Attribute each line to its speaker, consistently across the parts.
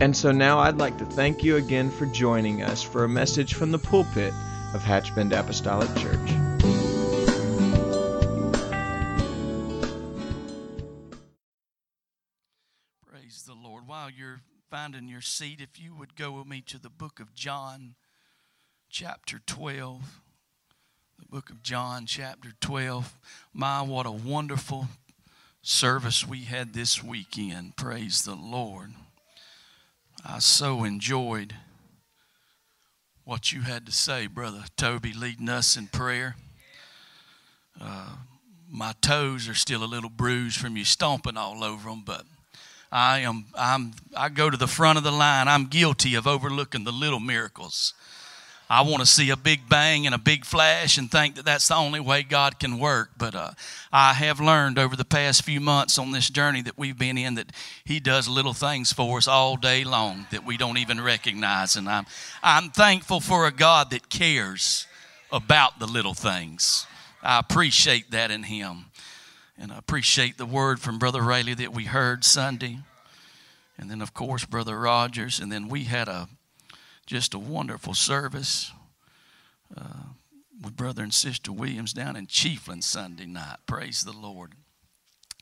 Speaker 1: And so now I'd like to thank you again for joining us for a message from the pulpit of Hatchbend Apostolic Church.
Speaker 2: Praise the Lord. While you're finding your seat, if you would go with me to the book of John, chapter 12. The book of John, chapter 12. My, what a wonderful service we had this weekend. Praise the Lord. I so enjoyed what you had to say, Brother Toby, leading us in prayer. Uh, my toes are still a little bruised from you stomping all over them, but I am I'm I go to the front of the line. I'm guilty of overlooking the little miracles. I want to see a big bang and a big flash and think that that's the only way God can work. But uh, I have learned over the past few months on this journey that we've been in that He does little things for us all day long that we don't even recognize. And I'm, I'm thankful for a God that cares about the little things. I appreciate that in Him. And I appreciate the word from Brother Rayleigh that we heard Sunday. And then, of course, Brother Rogers. And then we had a just a wonderful service uh, with Brother and Sister Williams down in Chiefland Sunday night. Praise the Lord.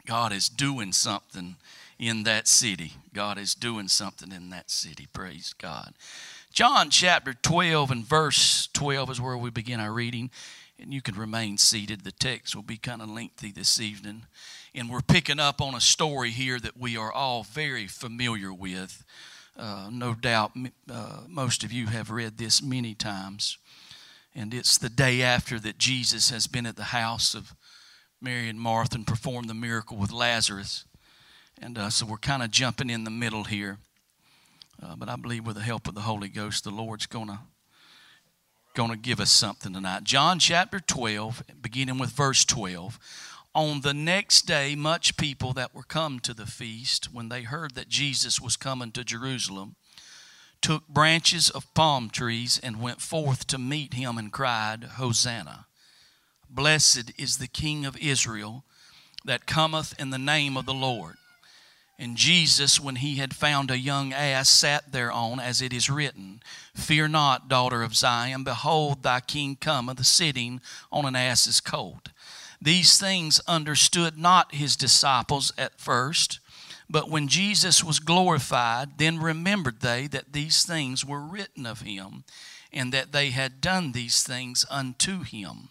Speaker 2: God is doing something in that city. God is doing something in that city. Praise God. John chapter 12 and verse 12 is where we begin our reading. And you can remain seated. The text will be kind of lengthy this evening. And we're picking up on a story here that we are all very familiar with. Uh, no doubt uh, most of you have read this many times. And it's the day after that Jesus has been at the house of Mary and Martha and performed the miracle with Lazarus. And uh, so we're kind of jumping in the middle here. Uh, but I believe with the help of the Holy Ghost, the Lord's going to going to give us something tonight. John chapter 12, beginning with verse 12. On the next day, much people that were come to the feast, when they heard that Jesus was coming to Jerusalem, took branches of palm trees and went forth to meet him and cried, Hosanna! Blessed is the King of Israel that cometh in the name of the Lord. And Jesus, when he had found a young ass, sat thereon, as it is written, Fear not, daughter of Zion, behold, thy king cometh, sitting on an ass's colt. These things understood not his disciples at first, but when Jesus was glorified, then remembered they that these things were written of him, and that they had done these things unto him.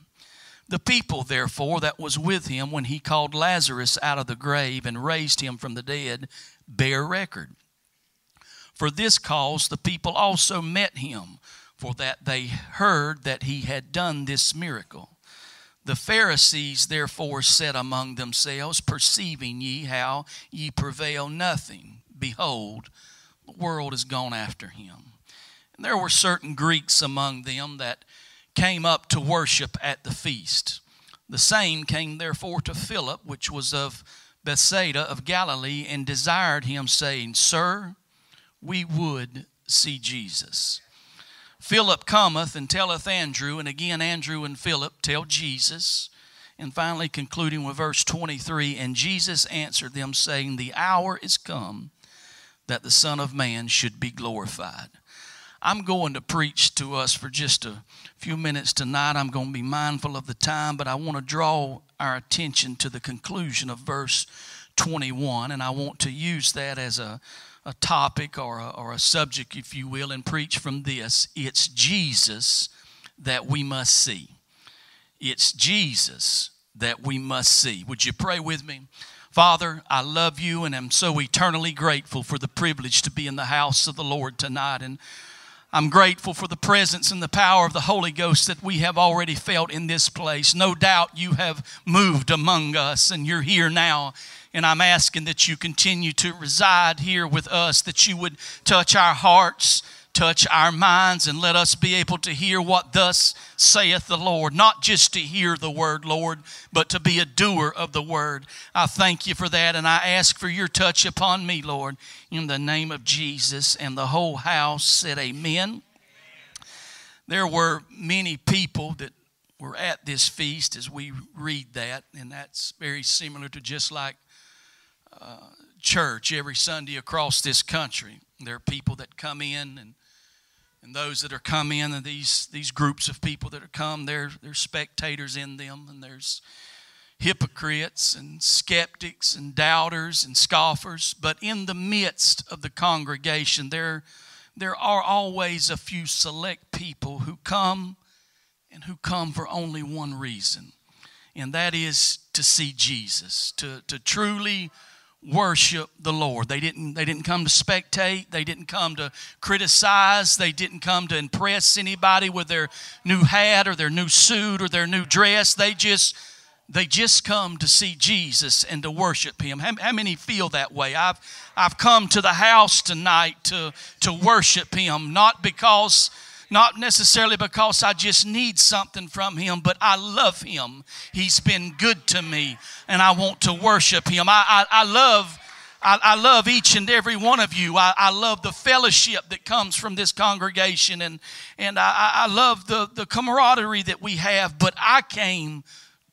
Speaker 2: The people, therefore, that was with him when he called Lazarus out of the grave and raised him from the dead, bear record. For this cause the people also met him, for that they heard that he had done this miracle. The Pharisees therefore said among themselves, Perceiving ye how ye prevail nothing, behold, the world is gone after him. And there were certain Greeks among them that came up to worship at the feast. The same came therefore to Philip, which was of Bethsaida of Galilee, and desired him, saying, Sir, we would see Jesus. Philip cometh and telleth Andrew, and again Andrew and Philip tell Jesus. And finally, concluding with verse 23 And Jesus answered them, saying, The hour is come that the Son of Man should be glorified. I'm going to preach to us for just a few minutes tonight. I'm going to be mindful of the time, but I want to draw our attention to the conclusion of verse 21, and I want to use that as a a topic or a, or a subject, if you will, and preach from this. It's Jesus that we must see. It's Jesus that we must see. Would you pray with me? Father, I love you and am so eternally grateful for the privilege to be in the house of the Lord tonight. And I'm grateful for the presence and the power of the Holy Ghost that we have already felt in this place. No doubt you have moved among us and you're here now And I'm asking that you continue to reside here with us, that you would touch our hearts, touch our minds, and let us be able to hear what thus saith the Lord. Not just to hear the word, Lord, but to be a doer of the word. I thank you for that, and I ask for your touch upon me, Lord, in the name of Jesus. And the whole house said, Amen. There were many people that were at this feast as we read that, and that's very similar to just like church every Sunday across this country. There are people that come in and and those that are come in and these these groups of people that are come there there's spectators in them and there's hypocrites and skeptics and doubters and scoffers but in the midst of the congregation there there are always a few select people who come and who come for only one reason, and that is to see Jesus, to, to truly worship the Lord. They didn't, they didn't come to spectate, they didn't come to criticize, they didn't come to impress anybody with their new hat or their new suit or their new dress. They just they just come to see Jesus and to worship Him. How, how, many feel that way? I've, I've come to the house tonight to, to worship Him, not because, not necessarily because I just need something from Him, but I love Him. He's been good to me, and I want to worship Him. I, I, I love. I, I, love each and every one of you. I, I, love the fellowship that comes from this congregation, and, and I, I love the, the camaraderie that we have. But I came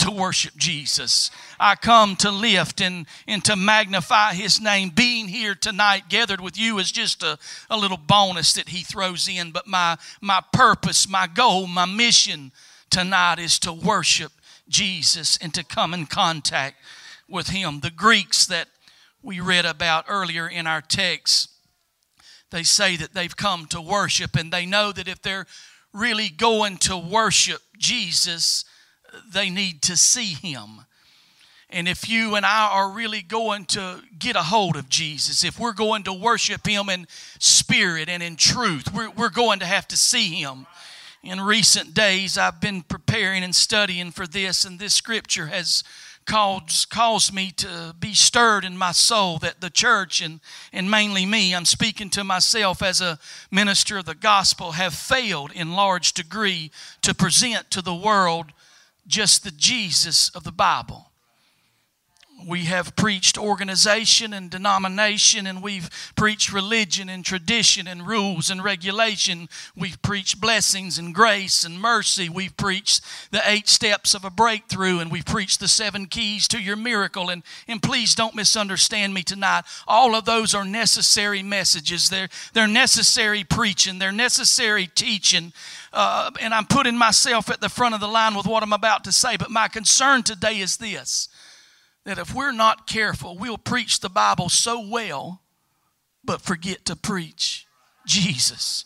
Speaker 2: to worship Jesus. I come to lift and, and to magnify His name. Being here tonight, gathered with you, is just a, a little bonus that He throws in. But my, my purpose, my goal, my mission tonight is to worship Jesus and to come in contact with Him. The Greeks that we read about earlier in our text, they say that they've come to worship, and they know that if they're really going to worship Jesus, they need to see him. And if you and I are really going to get a hold of Jesus, if we're going to worship Him in spirit and in truth, we're, we're going to have to see Him. In recent days, I've been preparing and studying for this, and this scripture has caused, caused me to be stirred in my soul that the church, and, and mainly me, I'm speaking to myself as a minister of the gospel, have failed in large degree to present to the world just the Jesus of the Bible. We have preached organization and denomination, and we've preached religion and tradition and rules and regulation. We've preached blessings and grace and mercy. We've preached the eight steps of a breakthrough, and we've preached the seven keys to your miracle. And, and please don't misunderstand me tonight. All of those are necessary messages, they're, they're necessary preaching, they're necessary teaching. Uh, and I'm putting myself at the front of the line with what I'm about to say. But my concern today is this that if we're not careful, we'll preach the Bible so well, but forget to preach Jesus.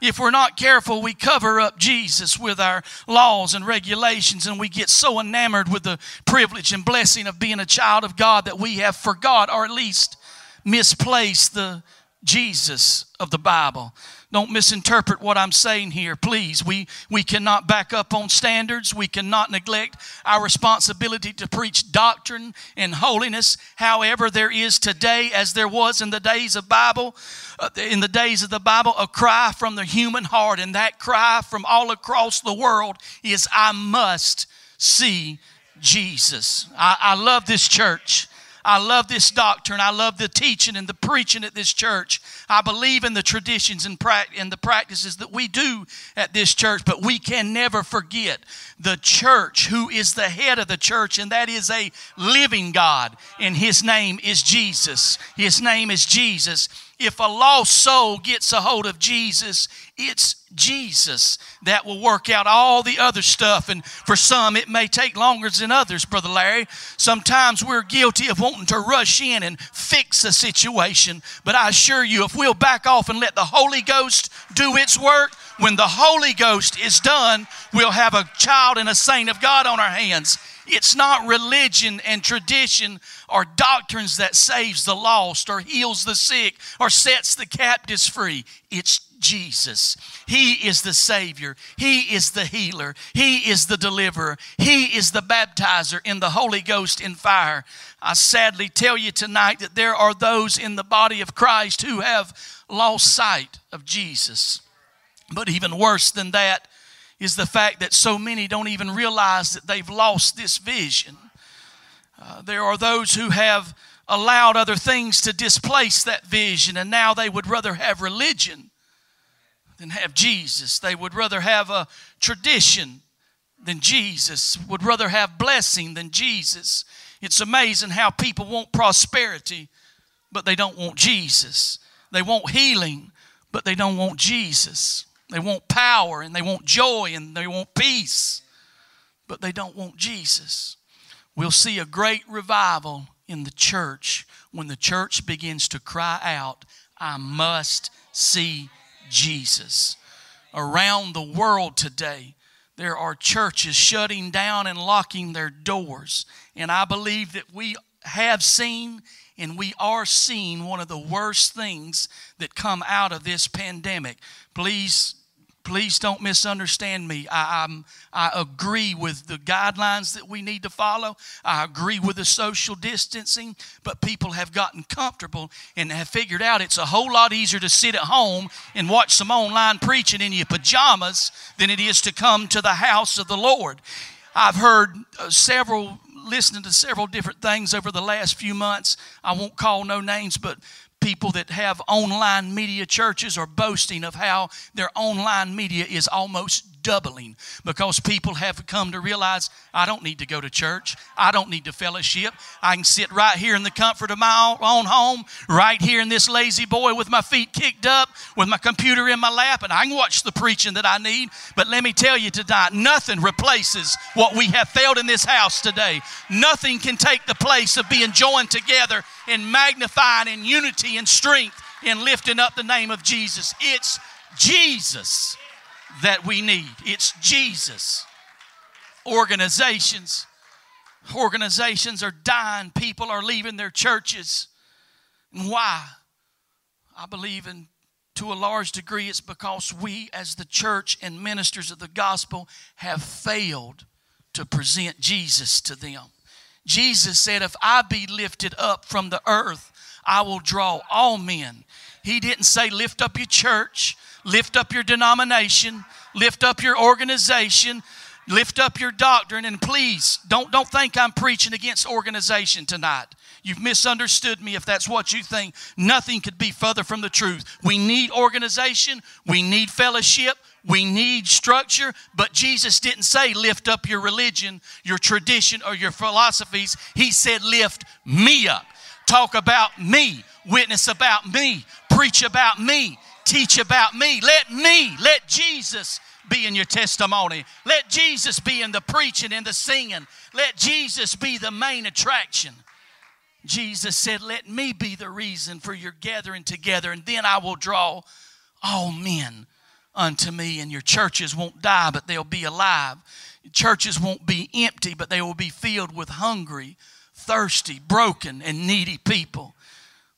Speaker 2: If we're not careful, we cover up Jesus with our laws and regulations, and we get so enamored with the privilege and blessing of being a child of God that we have forgot or at least misplaced the Jesus of the Bible. Don't misinterpret what I'm saying here, please. We, we cannot back up on standards. We cannot neglect our responsibility to preach doctrine and holiness. However, there is today, as there was in the days of Bible, uh, in the days of the Bible, a cry from the human heart, and that cry from all across the world is, "I must see Jesus." I, I love this church. I love this doctrine. I love the teaching and the preaching at this church. I believe in the traditions and, and the practices that we do at this church, but we can never forget the church who is the head of the church, and that is a living God, and His name is Jesus. His name is Jesus if a lost soul gets a hold of Jesus, it's Jesus that will work out all the other stuff. And for some, it may take longer than others, Brother Larry. Sometimes we're guilty of wanting to rush in and fix a situation. But I assure you, if we'll back off and let the Holy Ghost do its work, when the Holy Ghost is done, we'll have a child and a saint of God on our hands It's not religion and tradition or doctrines that saves the lost or heals the sick or sets the captives free. It's Jesus. He is the Savior. He is the healer. He is the deliverer. He is the baptizer in the Holy Ghost in fire. I sadly tell you tonight that there are those in the body of Christ who have lost sight of Jesus. But even worse than that is the fact that so many don't even realize that they've lost this vision. Uh, there are those who have allowed other things to displace that vision, and now they would rather have religion than have Jesus. They would rather have a tradition than Jesus, would rather have blessing than Jesus. It's amazing how people want prosperity, but they don't want Jesus. They want healing, but they don't want Jesus. They want power and they want joy and they want peace, but they don't want Jesus. We'll see a great revival in the church when the church begins to cry out, I must see Jesus. Around the world today, there are churches shutting down and locking their doors. And I believe that we have seen and we are seeing one of the worst things that come out of this pandemic. Please please don't misunderstand me. I, I'm, I agree with the guidelines that we need to follow. I agree with the social distancing, but people have gotten comfortable and have figured out it's a whole lot easier to sit at home and watch some online preaching in your pajamas than it is to come to the house of the Lord. I've heard uh, several listening to several different things over the last few months. I won't call no names, but people that have online media churches are boasting of how their online media is almost doubling because people have come to realize I don't need to go to church. I don't need to fellowship. I can sit right here in the comfort of my own home, right here in this lazy boy with my feet kicked up, with my computer in my lap, and I can watch the preaching that I need. But let me tell you tonight, nothing replaces what we have felt in this house today. Nothing can take the place of being joined together and magnifying in unity and strength in lifting up the name of Jesus. It's Jesus that we need. It's Jesus. Organizations, organizations are dying. People are leaving their churches. And why? I believe in to a large degree it's because we as the church and ministers of the gospel have failed to present Jesus to them. Jesus said, If I be lifted up from the earth, I will draw all men. He didn't say, Lift up your church lift up your denomination, lift up your organization, lift up your doctrine, and please don't, don't think I'm preaching against organization tonight. You've misunderstood me if that's what you think. Nothing could be further from the truth. We need organization, we need fellowship, we need structure, but Jesus didn't say lift up your religion, your tradition, or your philosophies. He said lift me up. Talk about me, witness about me, preach about me, teach about me. Let me, let Jesus be in your testimony. Let Jesus be in the preaching and the singing. Let Jesus be the main attraction. Jesus said, Let me be the reason for your gathering together, and then I will draw all men unto me. And your churches won't die, but they'll be alive. churches won't be empty, but they will be filled with hungry, thirsty, broken, and needy people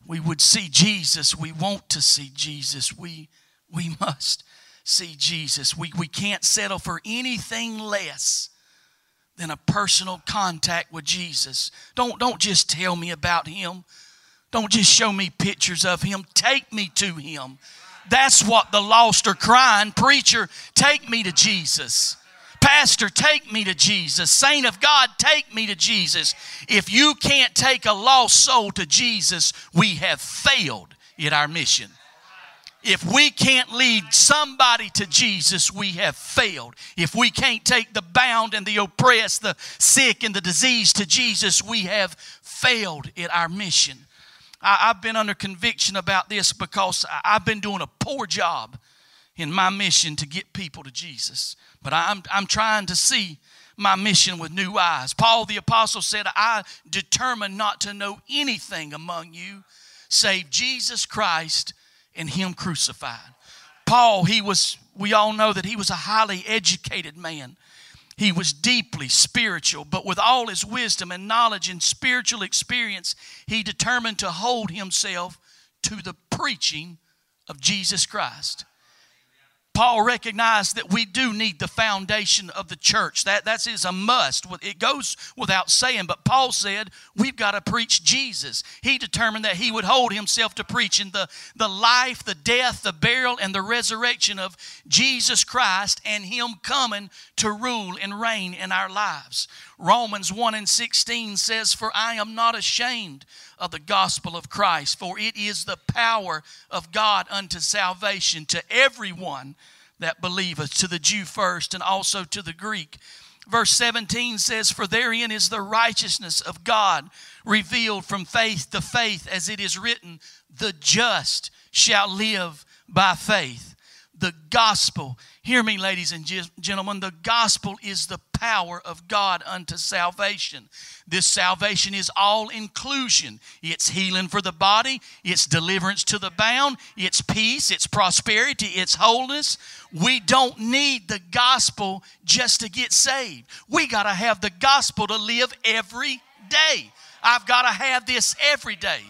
Speaker 2: we would see Jesus. We want to see Jesus. We, we must see Jesus. We, we can't settle for anything less than a personal contact with Jesus. Don't, don't just tell me about Him. Don't just show me pictures of Him. Take me to Him. That's what the lost are crying. Preacher, take me to Jesus. Pastor, take me to Jesus. Saint of God, take me to Jesus. If you can't take a lost soul to Jesus, we have failed in our mission. If we can't lead somebody to Jesus, we have failed. If we can't take the bound and the oppressed, the sick and the diseased to Jesus, we have failed in our mission. I, have been under conviction about this because I've been doing a poor job in my mission to get people to Jesus. But I'm, I'm trying to see my mission with new eyes. Paul the Apostle said, I determined not to know anything among you save Jesus Christ and Him crucified. Paul, he was, we all know that he was a highly educated man. He was deeply spiritual, but with all his wisdom and knowledge and spiritual experience, he determined to hold himself to the preaching of Jesus Christ. Paul recognized that we do need the foundation of the church. That, that is a must. It goes without saying. But Paul said we've got to preach Jesus. He determined that he would hold himself to preaching the, the life, the death, the burial, and the resurrection of Jesus Christ and him coming to rule and reign in our lives. Romans 1 and 16 says, For I am not ashamed of the gospel of Christ, for it is the power of God unto salvation to everyone that believeth, to the Jew first and also to the Greek. Verse 17 says, For therein is the righteousness of God revealed from faith to faith, as it is written, The just shall live by faith. The gospel Hear me, ladies and gentlemen. The gospel is the power of God unto salvation. This salvation is all inclusion. It's healing for the body, it's deliverance to the bound, it's peace, it's prosperity, it's wholeness. We don't need the gospel just to get saved. We got to have the gospel to live every day. I've got to have this every day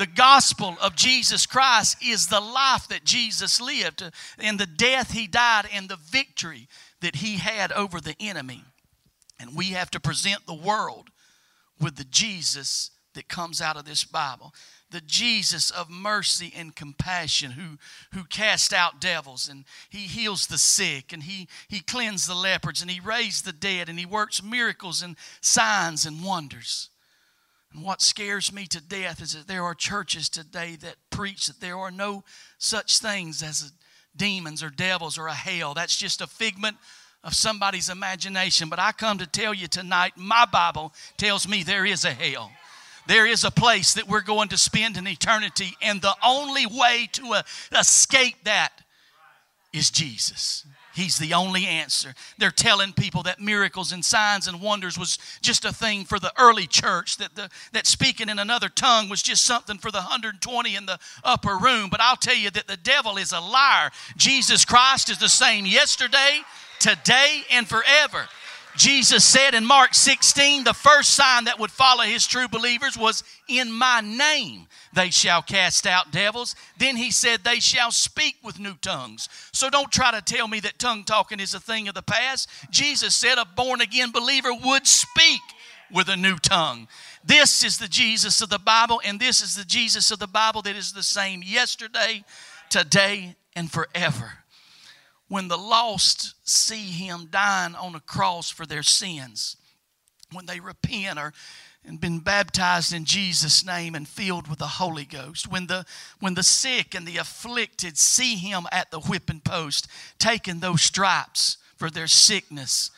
Speaker 2: the gospel of Jesus Christ is the life that Jesus lived and the death he died and the victory that he had over the enemy. And we have to present the world with the Jesus that comes out of this Bible. The Jesus of mercy and compassion who, who cast out devils and he heals the sick and he, he cleansed the lepers and he raised the dead and he works miracles and signs and wonders. And what scares me to death is that there are churches today that preach that there are no such things as demons or devils or a hell. That's just a figment of somebody's imagination. But I come to tell you tonight, my Bible tells me there is a hell. There is a place that we're going to spend an eternity, and the only way to uh, escape that is Jesus. He's the only answer. They're telling people that miracles and signs and wonders was just a thing for the early church, that, the, that speaking in another tongue was just something for the 120 in the upper room. But I'll tell you that the devil is a liar. Jesus Christ is the same yesterday, today, and forever. Jesus said in Mark 16, the first sign that would follow his true believers was, In my name they shall cast out devils. Then he said, They shall speak with new tongues. So don't try to tell me that tongue talking is a thing of the past. Jesus said a born again believer would speak with a new tongue. This is the Jesus of the Bible, and this is the Jesus of the Bible that is the same yesterday, today, and forever. When the lost see him dying on a cross for their sins, when they repent or and been baptized in Jesus' name and filled with the Holy Ghost. When the, when the sick and the afflicted see him at the whipping post, taking those stripes for their sickness.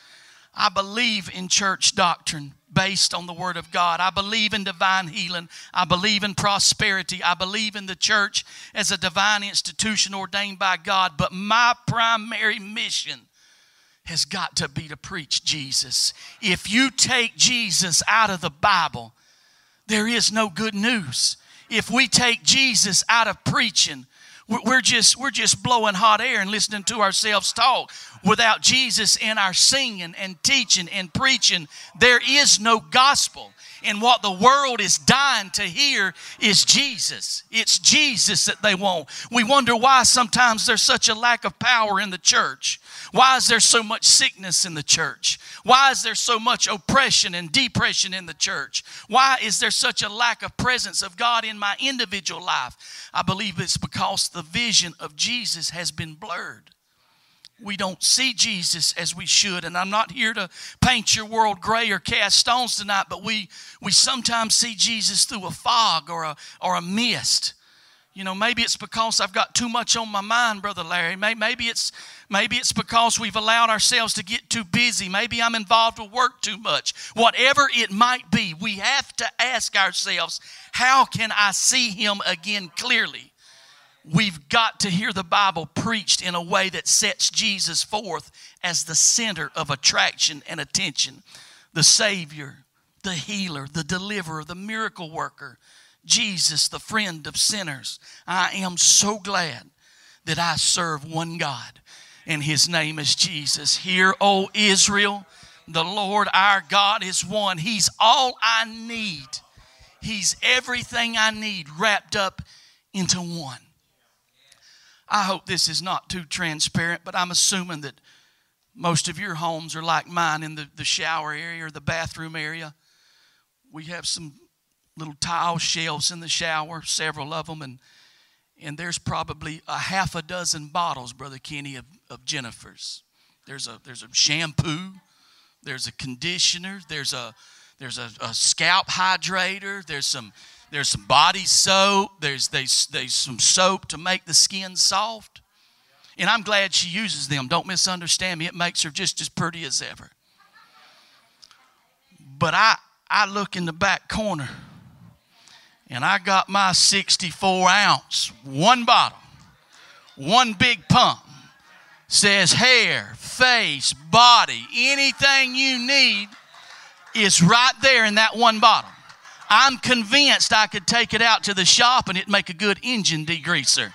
Speaker 2: I believe in church doctrine based on the Word of God. I believe in divine healing. I believe in prosperity. I believe in the church as a divine institution ordained by God. But my primary mission has got to be to preach Jesus. If you take Jesus out of the Bible, there is no good news. If we take Jesus out of preaching, we're just, we're just blowing hot air and listening to ourselves talk. Without Jesus in our singing and teaching and preaching, there is no gospel. And what the world is dying to hear is Jesus. It's Jesus that they want. We wonder why sometimes there's such a lack of power in the church. Why is there so much sickness in the church? Why is there so much oppression and depression in the church? Why is there such a lack of presence of God in my individual life? I believe it's because the vision of Jesus has been blurred we don't see Jesus as we should. And I'm not here to paint your world gray or cast stones tonight, but we, we sometimes see Jesus through a fog or a, or a mist. You know, maybe it's because I've got too much on my mind, Brother Larry. Maybe it's, maybe it's because we've allowed ourselves to get too busy. Maybe I'm involved with work too much. Whatever it might be, we have to ask ourselves, how can I see him again clearly? We've got to hear the Bible preached in a way that sets Jesus forth as the center of attraction and attention. The Savior, the healer, the deliverer, the miracle worker, Jesus, the friend of sinners. I am so glad that I serve one God, and his name is Jesus. Hear, O Israel, The Lord our God is one. He's all I need. He's everything I need wrapped up into one. I hope this is not too transparent, but I'm assuming that most of your homes are like mine in the, the shower area or the bathroom area. We have some little tile shelves in the shower, several of them, and and there's probably a half a dozen bottles, Brother Kenny, of, of Jennifer's. There's a there's a shampoo, there's a conditioner, there's a there's a, a scalp hydrator, there's some there's some body soap, there's there's, there's some soap to make the skin soft. And I'm glad she uses them. Don't misunderstand me. It makes her just as pretty as ever. But I I look in the back corner and I got my 64 ounce, one bottle, one big pump. Says hair, face, body, anything you need is right there in that one bottle. I'm convinced I could take it out to the shop and it'd make a good engine degreaser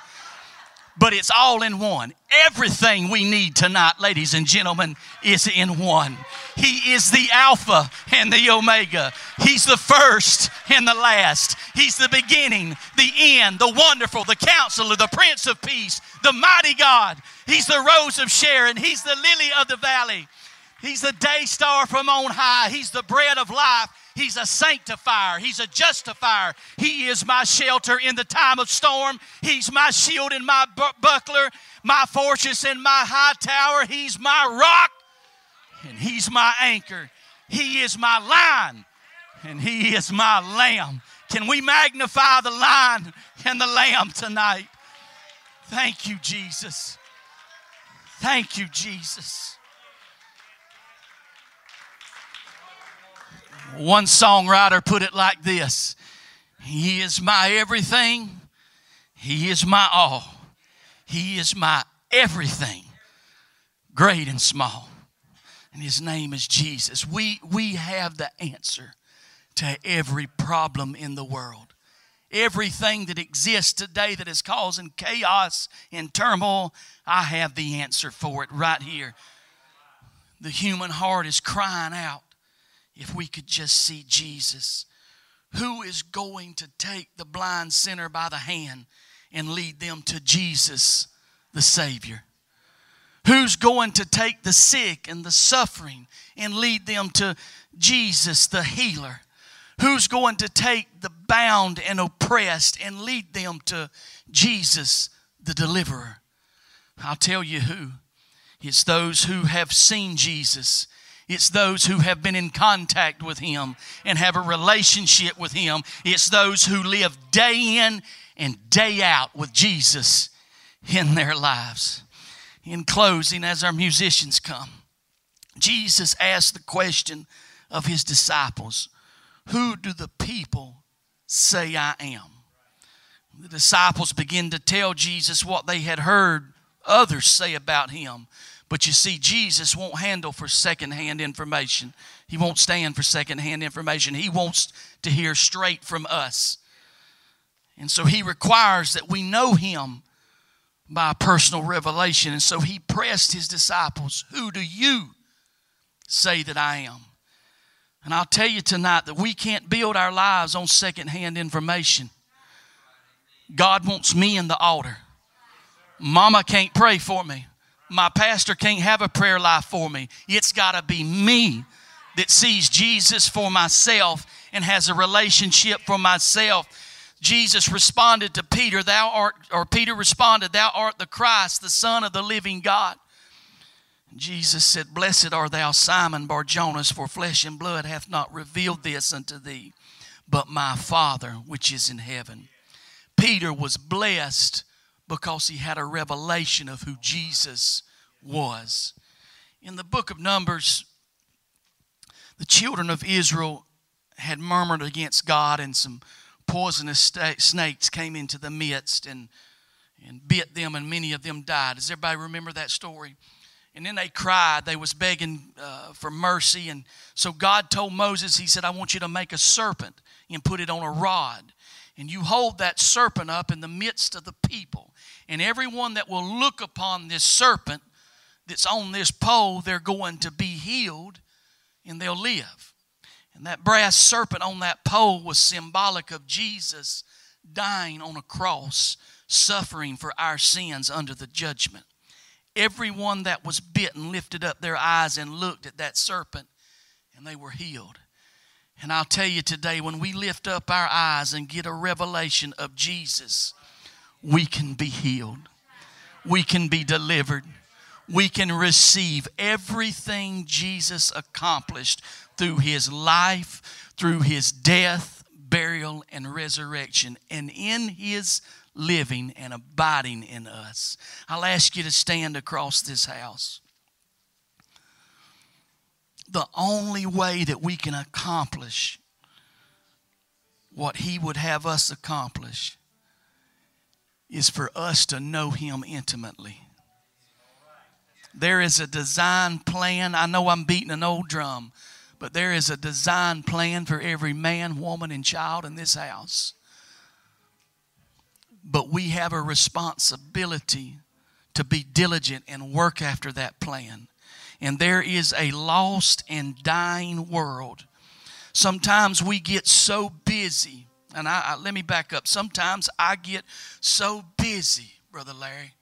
Speaker 2: but it's all in one. Everything we need tonight, ladies and gentlemen, is in one. He is the Alpha and the Omega. He's the first and the last. He's the beginning, the end, the wonderful, the counselor, the Prince of Peace, the mighty God. He's the rose of Sharon. He's the lily of the valley. He's the day star from on high. He's the bread of life. He's a sanctifier. He's a justifier. He is my shelter in the time of storm. He's my shield and my buckler, my fortress and my high tower. He's my rock and He's my anchor. He is my lion and He is my lamb. Can we magnify the lion and the lamb tonight? Thank you, Jesus. Thank you, Jesus. One songwriter put it like this He is my everything, He is my all, He is my everything, great and small. And His name is Jesus. We, we have the answer to every problem in the world. Everything that exists today that is causing chaos and turmoil, I have the answer for it right here. The human heart is crying out if we could just see Jesus. Who is going to take the blind sinner by the hand and lead them to Jesus, the Savior? Who's going to take the sick and the suffering and lead them to Jesus, the healer? Who's going to take the bound and oppressed and lead them to Jesus, the deliverer? I'll tell you who. It's those who have seen Jesus it's those who have been in contact with Him and have a relationship with Him. It's those who live day in and day out with Jesus in their lives. In closing, as our musicians come, Jesus asked the question of His disciples Who do the people say I am? The disciples begin to tell Jesus what they had heard others say about Him. But you see, Jesus won't handle for secondhand information. He won't stand for secondhand information. He wants to hear straight from us. And so he requires that we know him by personal revelation. And so he pressed his disciples, Who do you say that I am? And I'll tell you tonight that we can't build our lives on secondhand information. God wants me in the altar. Mama can't pray for me my pastor can't have a prayer life for me. It's got to be me that sees Jesus for myself and has a relationship for myself. Jesus responded to Peter, Thou art, or Peter responded, Thou art the Christ, the Son of the living God. Jesus said, Blessed art thou, Simon Bar Jonas, for flesh and blood hath not revealed this unto thee, but my Father which is in heaven. Peter was blessed because he had a revelation of who Jesus was. In the book of Numbers, the children of Israel had murmured against God, and some poisonous snakes came into the midst and, and bit them, and many of them died. Does everybody remember that story? And then they cried. They was begging uh, for mercy. And so God told Moses, He said, I want you to make a serpent and put it on a rod. And you hold that serpent up in the midst of the people. And everyone that will look upon this serpent that's on this pole, they're going to be healed and they'll live. And that brass serpent on that pole was symbolic of Jesus dying on a cross, suffering for our sins under the judgment. Everyone that was bitten lifted up their eyes and looked at that serpent, and they were healed. And I'll tell you today, when we lift up our eyes and get a revelation of Jesus, we can be healed, we can be delivered, we can receive everything Jesus accomplished through his life, through his death, burial, and resurrection, and in his living and abiding in us. I'll ask you to stand across this house. The only way that we can accomplish what he would have us accomplish is for us to know him intimately. There is a design plan. I know I'm beating an old drum, but there is a design plan for every man, woman, and child in this house. But we have a responsibility to be diligent and work after that plan. And there is a lost and dying world. Sometimes we get so busy, and I, I let me back up. Sometimes I get so busy, Brother Larry,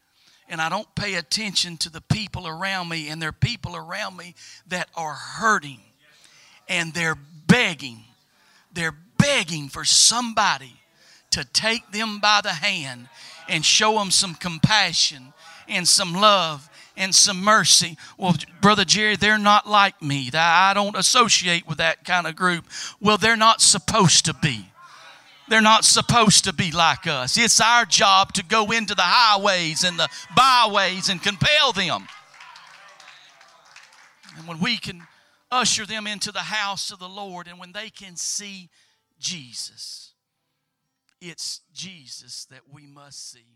Speaker 2: and I don't pay attention to the people around me, and there are people around me that are hurting and they're begging. They're begging for somebody to take them by the hand and show them some compassion and some love and some mercy. Well, Brother Jerry, they're not like me. I don't associate with that kind of group. Well, they're not supposed to be. They're not supposed to be like us. It's our job to go into the highways and the byways and compel them. And when we can usher them into the house of the Lord and when they can see Jesus, it's Jesus that we must see.